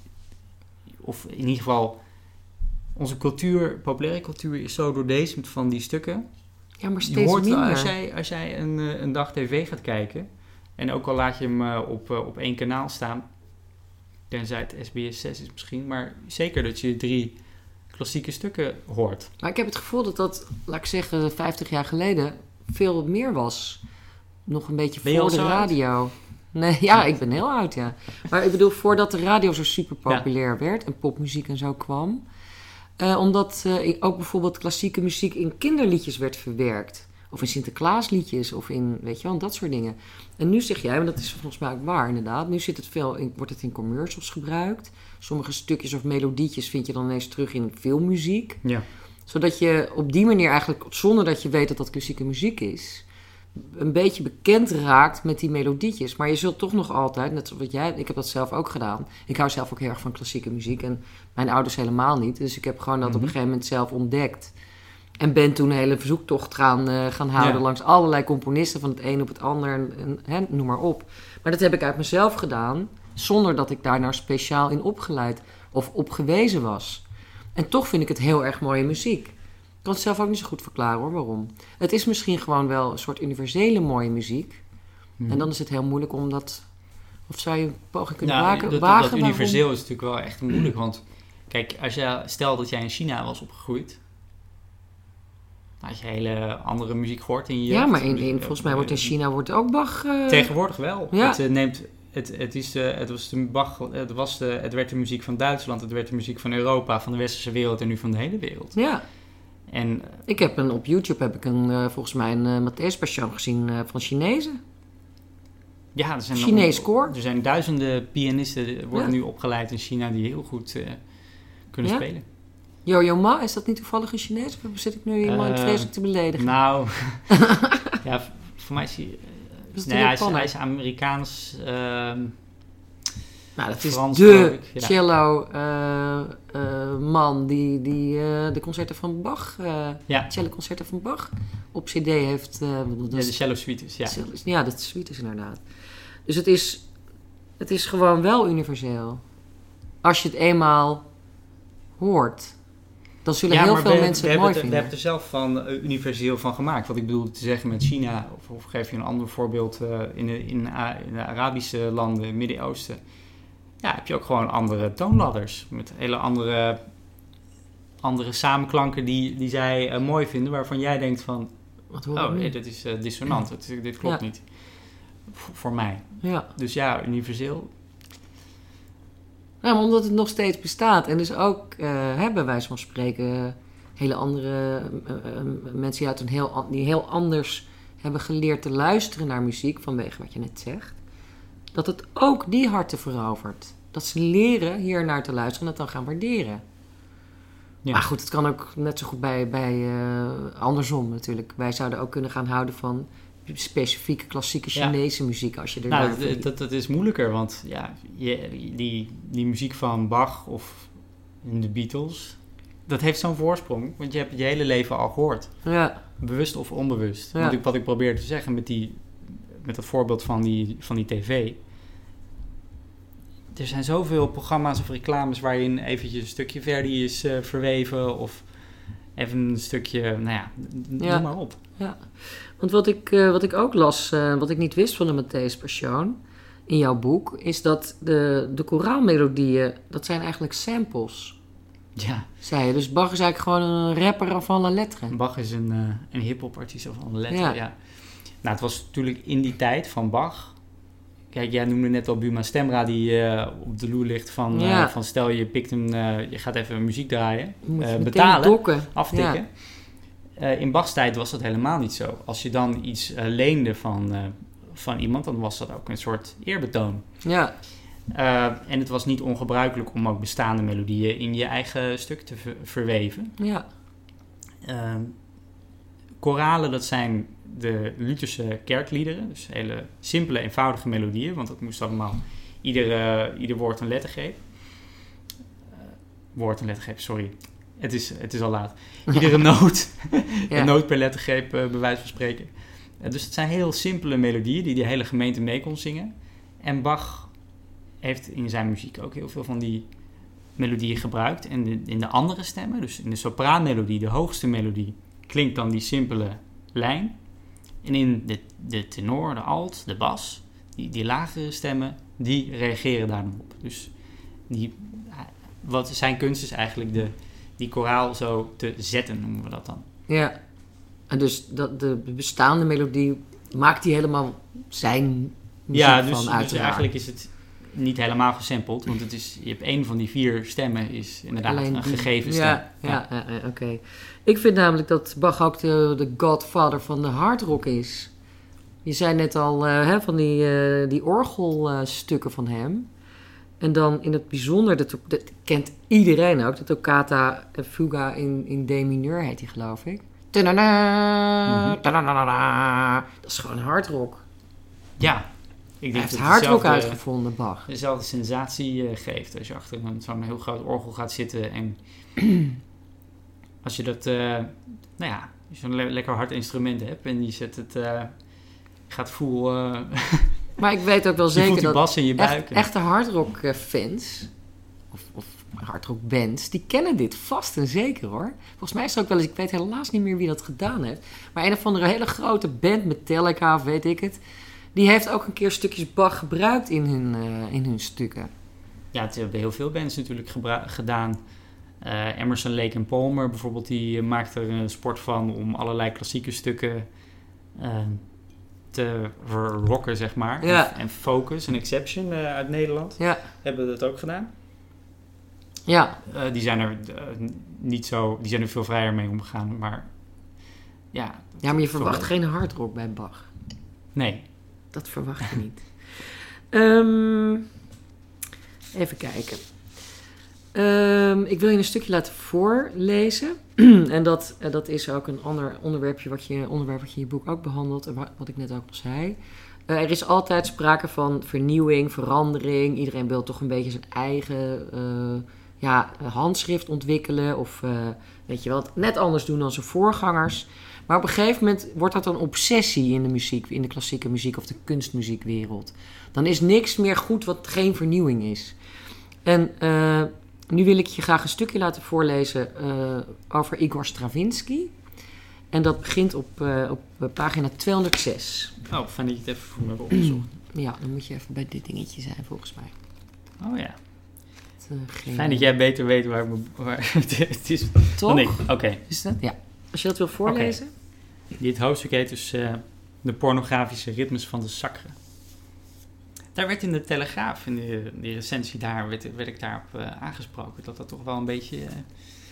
of in ieder geval... Onze cultuur, populaire cultuur is zo doordesemd van die stukken. Ja, maar Je steeds hoort wel, minder. als jij, als jij een, eh, een dag tv gaat kijken... en ook al laat je hem eh, op, eh, op één kanaal staan... tenzij het SBS 6 is misschien... maar zeker dat je drie klassieke stukken hoort. Maar ik heb het gevoel dat dat, laat ik zeggen, 50 jaar geleden veel meer was. Nog een beetje je voor de oud? radio. Nee, ja, ik ben heel oud, ja. Maar ik bedoel, voordat de radio zo super populair werd en popmuziek en zo kwam. Eh, omdat eh, ook bijvoorbeeld klassieke muziek in kinderliedjes werd verwerkt. Of in Sinterklaasliedjes of in, weet je wel, dat soort dingen. En nu zeg jij, want dat is volgens mij ook waar inderdaad. Nu zit het veel in, wordt het in commercials gebruikt. Sommige stukjes of melodietjes vind je dan ineens terug in filmmuziek Ja. zodat je op die manier eigenlijk, zonder dat je weet dat dat klassieke muziek is, een beetje bekend raakt met die melodietjes. Maar je zult toch nog altijd, net zoals wat jij, ik heb dat zelf ook gedaan. Ik hou zelf ook heel erg van klassieke muziek en mijn ouders helemaal niet. Dus ik heb gewoon dat op Mhm. een gegeven moment zelf ontdekt. En ben toen een hele verzoektocht gaan, eh, gaan houden Ja. langs allerlei componisten van het een op het ander, en, en, hè, noem maar op. Maar dat heb ik uit mezelf gedaan, zonder dat ik daar nou speciaal in opgeleid of op gewezen was. En toch vind ik het heel erg mooie muziek. Ik kan het zelf ook niet zo goed verklaren hoor, waarom. Het is misschien gewoon wel een soort universele mooie muziek. En dan is het heel moeilijk om dat... Of zou je een poging kunnen Nou, wagen? dat, wagen dat waarom- universeel is natuurlijk wel echt moeilijk. Want kijk, als je, stel dat jij in China was opgegroeid. had je hele andere muziek gehoord in je Ja, maar in, in, volgens mij wordt in China wordt ook Bach... eh, Tegenwoordig wel. Ja. Het, eh, neemt, het, het, is, eh, het, was de Bach, het, was de, het werd de muziek van Duitsland, het werd de muziek van Europa, van de westerse wereld en nu van de hele wereld. Ja, En eh, ik heb een, op YouTube heb ik een, eh, volgens mij een uh, Matthäus Passion gezien eh, van Chinezen. ja, er zijn, Chinees koor. er zijn duizenden pianisten worden Ja. nu opgeleid in China die heel goed eh, kunnen Ja? spelen. Yo-Yo Ma, is dat niet toevallig een Chinees? Of zit ik nu iemand Eh, vreselijk te beledigen? Nou, ja, voor mij is hij... eh, is nee, een hij, is, Japaner. hij is Amerikaans. ehm, Nou, dat is Frans, de geloof ik, ja. cello eh, eh, man die, die eh, de concerten van Bach, ja, celloconcerten van Bach op cd heeft. bedoel, ja, de cello suites. Ja. cello ja, dat is suite is inderdaad. Dus het is, het is gewoon wel universeel. Als je het eenmaal hoort, dan zullen Ja, heel veel we, mensen we het hebben mooi het, we vinden. hebben het er zelf van universeel van gemaakt. Wat ik bedoel te zeggen met China, of, of geef je een ander voorbeeld in, de, in, in de Arabische landen, Midden-Oosten. Ja, heb je ook gewoon andere toonladders. Met hele andere, andere samenklanken die, die zij eh, mooi vinden. Waarvan jij denkt van, Wat hoor oh, nee, dit is eh, dissonant. Dit klopt Ja. niet. Voor, voor mij. Ja. Dus ja, universeel. Ja, maar omdat het nog steeds bestaat. En dus ook, eh bij wijze van spreken, hele andere eh, eh, mensen die, uit een heel, die heel anders hebben geleerd te luisteren naar muziek, vanwege wat je net zegt. Dat het ook die harten verovert. Dat ze leren hier naar te luisteren en dat dan gaan waarderen. Ja. Maar goed, het kan ook net zo goed bij, bij eh, andersom natuurlijk. Wij zouden ook kunnen gaan houden van specifieke klassieke Ja. Chinese muziek als je er Nou, naar dat, dat, dat is moeilijker, want ja, je, die, die muziek van Bach of de Beatles, dat heeft zo'n voorsprong, want je hebt het je hele leven al gehoord, Ja, bewust of onbewust. Ja. Ik, wat ik probeer te zeggen met, die, met dat voorbeeld van die, van die tv. Er zijn zoveel programma's of reclames waarin eventjes een stukje Verdi is eh, verweven of even een stukje, nou ja, Ja. noem maar op. Want wat ik, eh, wat ik ook las, eh, wat ik niet wist van de Matthäus Passion in jouw boek, is dat de, de koraalmelodieën, dat zijn eigenlijk samples, Ja. zei je. Dus Bach is eigenlijk gewoon een rapper van la lettre. Bach is een, eh een hip-hop artiest of een letter, Ja. ja. Nou, het was natuurlijk in die tijd van Bach. Kijk, jij noemde net al Buma Stemra die eh, op de loer ligt van, eh, van stel je pikt een, eh, je gaat even muziek draaien, betalen, dokken. aftikken. In Bachs tijd was dat helemaal niet zo. Als je dan iets leende van, van iemand, dan was dat ook een soort eerbetoon. Ja, en het was niet ongebruikelijk om ook bestaande melodieën in je eigen stuk te ver- verweven. ja, Uh, koralen, dat zijn de Lutherse kerkliederen. Dus hele simpele, eenvoudige melodieën. Want dat moest allemaal ieder, ieder woord een lettergreep. Uh, woord een lettergreep, sorry. Het is, het is al laat. Iedere noot, Ja. een noot per lettergreep, uh, bij wijze van spreken. Uh, dus het zijn heel simpele melodieën die de hele gemeente mee kon zingen. En Bach heeft in zijn muziek ook heel veel van die melodieën gebruikt. En de, in de andere stemmen, dus in de sopraanmelodie, de hoogste melodie, klinkt dan die simpele lijn. En in de, de tenor, de alt, de bas, die, die lagere stemmen, die reageren daar dan op. Dus die, wat zijn kunst is eigenlijk de, die koraal zo te zetten, noemen we dat dan. ja. En dus dat, de bestaande melodie maakt hij helemaal zijn muziek Ja, dus, van dus eigenlijk is het niet helemaal gesampled, want het is, je hebt één van die vier stemmen is inderdaad Alleen een gegeven stem. Ja, ja, ja, ja, oké. Ik vind namelijk dat Bach ook de, de godfather van de hardrock is. Je zei net al eh, hè, van die, eh, die orgelstukken van hem. En dan in het bijzonder, dat, dat kent iedereen ook, de toccata fuga in, in D mineur heet die geloof ik. Tadada, Mhm. tadadadada. Dat is gewoon hardrock. Ja, ik Hij denk heeft dat hardrock uitgevonden, Bach. dezelfde sensatie eh, geeft als je achter een- zo'n heel groot orgel gaat zitten en als je dat, eh, nou ja, le- lekker hard instrument hebt en je zet het, eh, gaat voel, Maar ik weet ook wel zeker dat in je buik. echt, echte hardrock fans of, of hardrock bands, die kennen dit vast en zeker hoor. Volgens mij is er ook wel eens, ik weet helaas niet meer wie dat gedaan heeft, maar een of andere hele grote band, Metallica of weet ik het, die heeft ook een keer stukjes Bach gebruikt in hun, eh, in hun stukken. Ja, het hebben heel veel bands natuurlijk gedaan. Eh, Emerson, Lake en Palmer bijvoorbeeld, die eh, maakt er een sport van om allerlei klassieke stukken te verrocken, zeg maar. Ja. En, en Focus en Exception uit Nederland Ja, hebben dat ook gedaan. ja, die zijn er niet zo, die zijn er veel vrijer mee omgegaan, maar ja, ja maar je verwacht Sorry. geen hardrock bij Bach. nee. Dat verwacht je niet. Ehm, even kijken. Ehm, ik wil je een stukje laten voorlezen. en dat, eh, dat is ook een ander onderwerpje wat je, onderwerp wat je in je boek ook behandelt. En wa- wat ik net ook al zei. Eh, er is altijd sprake van vernieuwing, verandering. Iedereen wil toch een beetje zijn eigen eh, ja, handschrift ontwikkelen. Of weet je het net anders doen dan zijn voorgangers. Maar op een gegeven moment wordt dat een obsessie in de muziek, in de klassieke muziek of de kunstmuziekwereld. Dan is niks meer goed wat geen vernieuwing is. En eh, nu wil ik je graag een stukje laten voorlezen eh, over Igor Stravinsky. En dat begint op, eh, op pagina 206. Oh, fijn dat je het even voor me hebt opgezocht. Ja, dan moet je even bij dit dingetje zijn volgens mij. Oh ja. Geen- Fijn dat jij beter weet waar, waar het is Toch? dan ik. Oké. Is dat? Ja. Als je dat wil voorlezen. Dit hoofdstuk heet dus eh, De pornografische ritmes van de sacre. Daar werd in de Telegraaf, in de, die recensie daar, werd, werd ik daarop eh, aangesproken. Dat dat toch wel een beetje,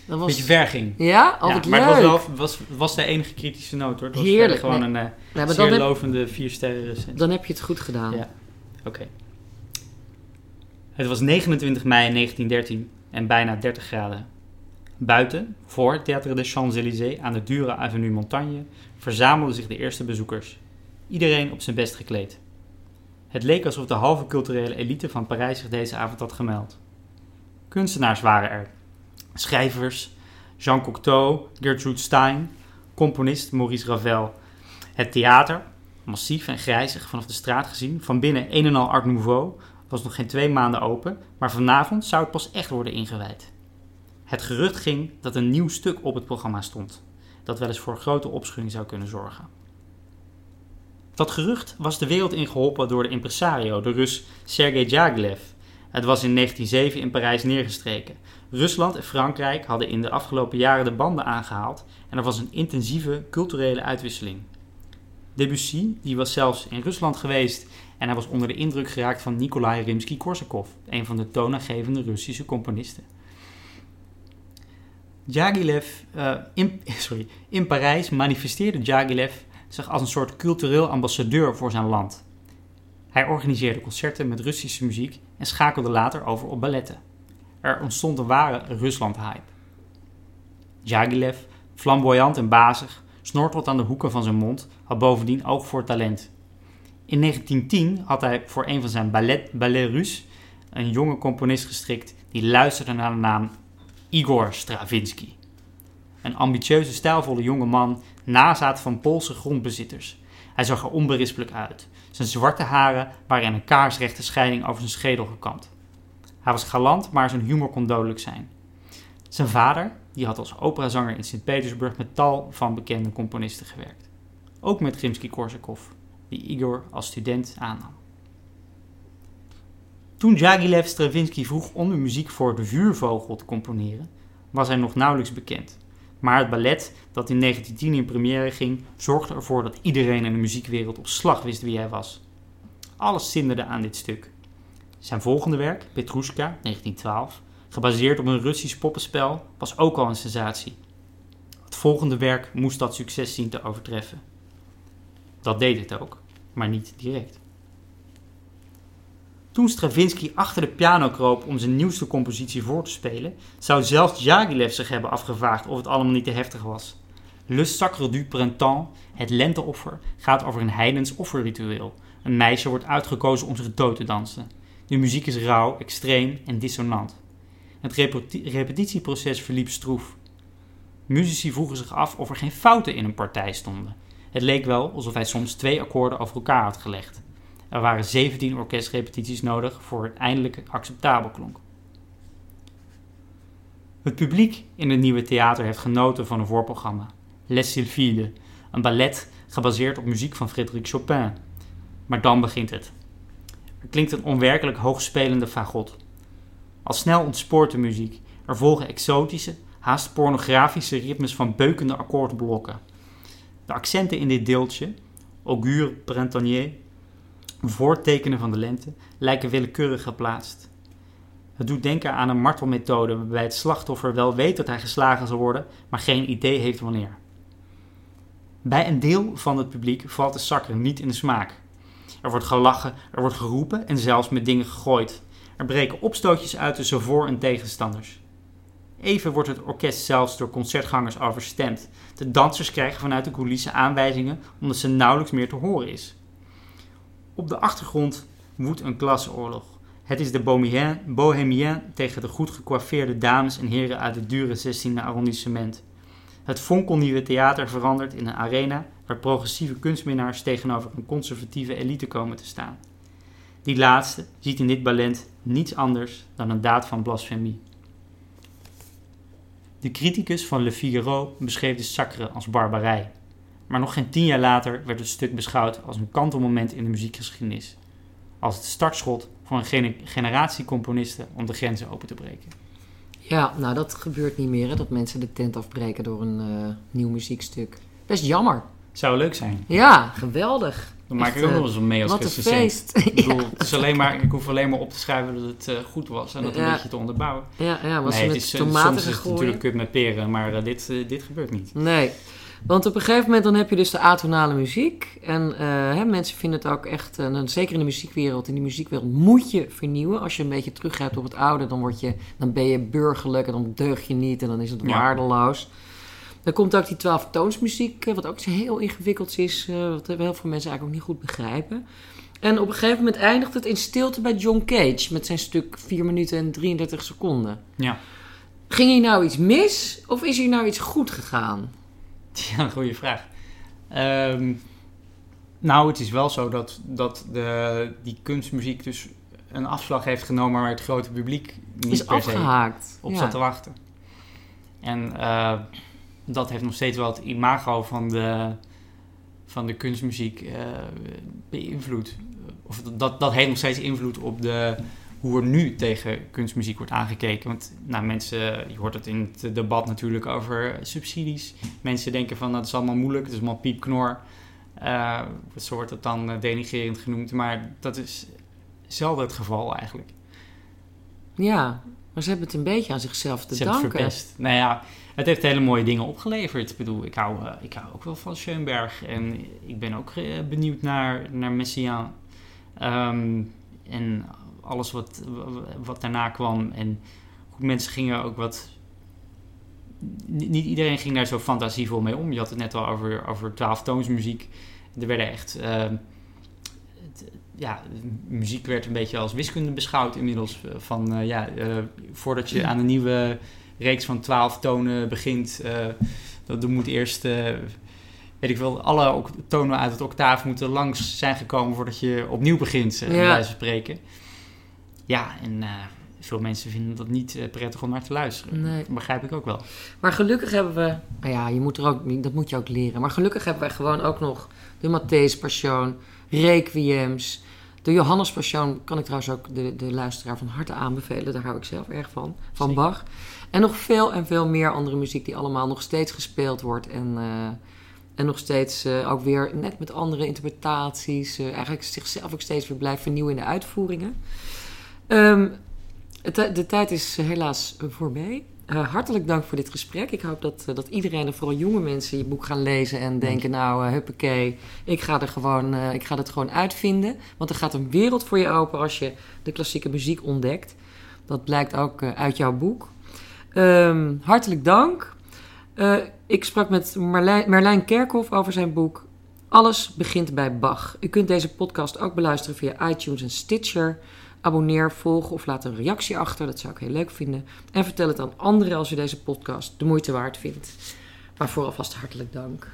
Dat was... beetje ver ging. Ja, altijd maar leuk. het was, wel, was, was de enige kritische noot hoor. Het was Heerlijk, gewoon nee. een Ja, maar zeer heb, lovende vier sterren recensie. dan heb je het goed gedaan. Ja. Oké. Het was 29 mei 1913 en bijna 30 graden. Buiten, voor het Théâtre des Champs-Élysées aan de dure avenue Montagne, verzamelden zich de eerste bezoekers. Iedereen op zijn best gekleed. Het leek alsof de halve culturele elite van Parijs zich deze avond had gemeld. Kunstenaars waren er. Schrijvers, Jean Cocteau, Gertrude Stein, componist Maurice Ravel. Het theater, massief en grijzig vanaf de straat gezien, van binnen een en al Art Nouveau, was nog geen twee maanden open, maar vanavond zou het pas echt worden ingewijd. Het gerucht ging dat een nieuw stuk op het programma stond, dat wel eens voor grote opschudding zou kunnen zorgen. Dat gerucht was de wereld ingeholpen door de impresario, de Rus Sergei Diaghilev. Het was in 1907 in Parijs neergestreken. Rusland en Frankrijk hadden in de afgelopen jaren de banden aangehaald en er was een intensieve culturele uitwisseling. Debussy, die was zelfs in Rusland geweest en hij was onder de indruk geraakt van Nikolai Rimsky-Korsakov, een van de toonaangevende Russische componisten. Diaghilev, eh, in, sorry, in Parijs manifesteerde Diaghilev zich als een soort cultureel ambassadeur voor zijn land. Hij organiseerde concerten met Russische muziek en schakelde later over op balletten. Er ontstond een ware Rusland-hype. Jagilev, flamboyant en bazig, snorteld aan de hoeken van zijn mond, had bovendien oog voor talent. In 1910 had hij voor een van zijn ballet, ballet Rus een jonge componist gestrikt die luisterde naar de naam Igor Stravinsky. Een ambitieuze, stijlvolle jonge man, nazaat van Poolse grondbezitters. Hij zag er onberispelijk uit. Zijn zwarte haren waren in een kaarsrechte scheiding over zijn schedel gekamd. Hij was galant, maar zijn humor kon dodelijk zijn. Zijn vader, die had als operazanger in Sint-Petersburg met tal van bekende componisten gewerkt. Ook met Rimsky-Korsakov, die Igor als student aannam. Toen Jagilev Stravinsky vroeg om de muziek voor De Vuurvogel te componeren, was hij nog nauwelijks bekend. Maar het ballet dat in 1910 in première ging, zorgde ervoor dat iedereen in de muziekwereld op slag wist wie hij was. Alles zinderde aan dit stuk. Zijn volgende werk, Petrushka, 1912, gebaseerd op een Russisch poppenspel, was ook al een sensatie. Het volgende werk moest dat succes zien te overtreffen. Dat deed het ook, maar niet direct. Toen Stravinsky achter de piano kroop om zijn nieuwste compositie voor te spelen, zou zelfs Jagilev zich hebben afgevraagd of het allemaal niet te heftig was. Le Sacre du Printemps, het lenteoffer, gaat over een heidens offerritueel. Een meisje wordt uitgekozen om zich dood te dansen. De muziek is rauw, extreem en dissonant. Het repetitieproces verliep stroef. Muzici vroegen zich af of er geen fouten in een partij stonden. Het leek wel alsof hij soms twee akkoorden over elkaar had gelegd. Er waren 17 orkestrepetities nodig voor het eindelijk acceptabel klonk. Het publiek in het nieuwe theater heeft genoten van een voorprogramma, Les Sylphides, een ballet gebaseerd op muziek van Frédéric Chopin. Maar dan begint het. Er klinkt een onwerkelijk hoogspelende fagot. Al snel ontspoort de muziek. Er volgen exotische, haast pornografische ritmes van beukende akkoordblokken. De accenten in dit deeltje, augure printanier, voortekenen van de lente, lijken willekeurig geplaatst. Het doet denken aan een martelmethode waarbij het slachtoffer wel weet dat hij geslagen zal worden, maar geen idee heeft wanneer. Bij een deel van het publiek valt de zakker niet in de smaak. Er wordt gelachen, er wordt geroepen en zelfs met dingen gegooid. Er breken opstootjes uit tussen voor- en tegenstanders. Even wordt het orkest zelfs door concertgangers overstemd. De dansers krijgen vanuit de coulissen aanwijzingen omdat ze nauwelijks meer te horen is. Op de achtergrond woedt een klasseoorlog. Het is de bohemien tegen de goed gecoiffeerde dames en heren uit het dure 16e arrondissement. Het fonkelnieuwe theater verandert in een arena waar progressieve kunstminnaars tegenover een conservatieve elite komen te staan. Die laatste ziet in dit ballet niets anders dan een daad van blasfemie. De criticus van Le Figaro beschreef de sacre als barbarij. Maar nog geen tien jaar later werd het stuk beschouwd als een kantelmoment in de muziekgeschiedenis. Als het startschot voor een generatie componisten om de grenzen open te breken. Ja, nou dat gebeurt niet meer, hè, dat mensen de tent afbreken door een uh, nieuw muziekstuk. Best jammer. Zou leuk zijn. Ja, geweldig. Dan maak ik ook nog eens een mee als Wat een feest. Ik bedoel, het is alleen maar, ik hoef alleen maar op te schrijven dat het uh, goed was en dat ja. een beetje te onderbouwen. Ja, ja was nee, het is, tomaten soms is het natuurlijk kut met peren, maar uh, dit, dit gebeurt niet. Nee. Want op een gegeven moment dan heb je dus de atonale muziek. En uh, hè, mensen vinden het ook echt, uh, zeker in de muziekwereld, in die muziekwereld moet je vernieuwen. Als je een beetje teruggrijpt op het oude, dan, word je, dan ben je burgerlijk en dan deug je niet en dan is het ja. waardeloos. Dan komt ook die twaalftoonsmuziek, wat ook heel ingewikkeld is, uh, wat heel veel mensen eigenlijk ook niet goed begrijpen. En op een gegeven moment eindigt het in stilte bij John Cage met zijn stuk 4 minuten en 33 seconden. Ja. Ging hier nou iets mis of is hier nou iets goed gegaan? Ja, goede vraag. Um, nou, het is wel zo dat, dat de, die kunstmuziek dus een afslag heeft genomen waar het grote publiek niet is afgehaakt. op ja. zat te wachten. En uh, dat heeft nog steeds wel het imago van de, van de kunstmuziek uh, beïnvloed. Of dat, dat heeft nog steeds invloed op de, hoe er nu tegen kunstmuziek wordt aangekeken. Want nou, mensen, je hoort het in het debat natuurlijk over subsidies. Mensen denken van dat is allemaal moeilijk, het is allemaal piepknor. Uh, zo wordt het dan denigrerend genoemd. Maar dat is zelden het geval eigenlijk. Ja, maar ze hebben het een beetje aan zichzelf te ze danken. Het verpest. Nou ja, het heeft hele mooie dingen opgeleverd. Ik bedoel, ik hou, uh, ik hou ook wel van Schoenberg. En ik ben ook benieuwd naar, naar Messiaen. Ehm, en alles wat, wat daarna kwam. En mensen gingen ook wat. Niet iedereen ging daar zo fantasievol mee om. Je had het net al over, over 12 toonsmuziek. Er werden echt. Ehm, ja, muziek werd een beetje als wiskunde beschouwd inmiddels. Eh, van uh, ja, uh, voordat je aan een nieuwe reeks van 12 tonen begint, dat moet eerst weet ik wel, alle tonen uit het octaaf moeten langs zijn gekomen voordat je opnieuw begint, uh, ja. bij spreken. Ja, en veel mensen vinden dat niet prettig om naar te luisteren. Nee. Dat begrijp ik ook wel. Maar gelukkig hebben we, nou ja, je moet er ook, dat moet je ook leren. Maar gelukkig hebben wij gewoon ook nog de Matthäus Passion, Requiems. De Johannes Passion kan ik trouwens ook de, de luisteraar van harte aanbevelen. Daar hou ik zelf erg van, van Bach. En nog veel en veel meer andere muziek die allemaal nog steeds gespeeld wordt. En, uh, en nog steeds uh, ook weer net met andere interpretaties. Uh, eigenlijk zichzelf ook steeds weer blijft vernieuwen in de uitvoeringen. Um, het, de tijd is helaas voorbij. Uh, hartelijk dank voor dit gesprek. Ik hoop dat, uh, dat iedereen, en vooral jonge mensen, je boek gaan lezen en denken: Nou, uh, huppakee, ik ga, er gewoon, ik ga het gewoon uitvinden. Want er gaat een wereld voor je open als je de klassieke muziek ontdekt. Dat blijkt ook uit jouw boek. Um, hartelijk dank. ik sprak met Marlijn, Merlijn Kerkhoff over zijn boek. Alles begint bij Bach. U kunt deze podcast ook beluisteren via iTunes en Stitcher. Abonneer, volg of laat een reactie achter. Dat zou ik heel leuk vinden. En vertel het aan anderen als u deze podcast de moeite waard vindt. Maar vooral vast hartelijk dank.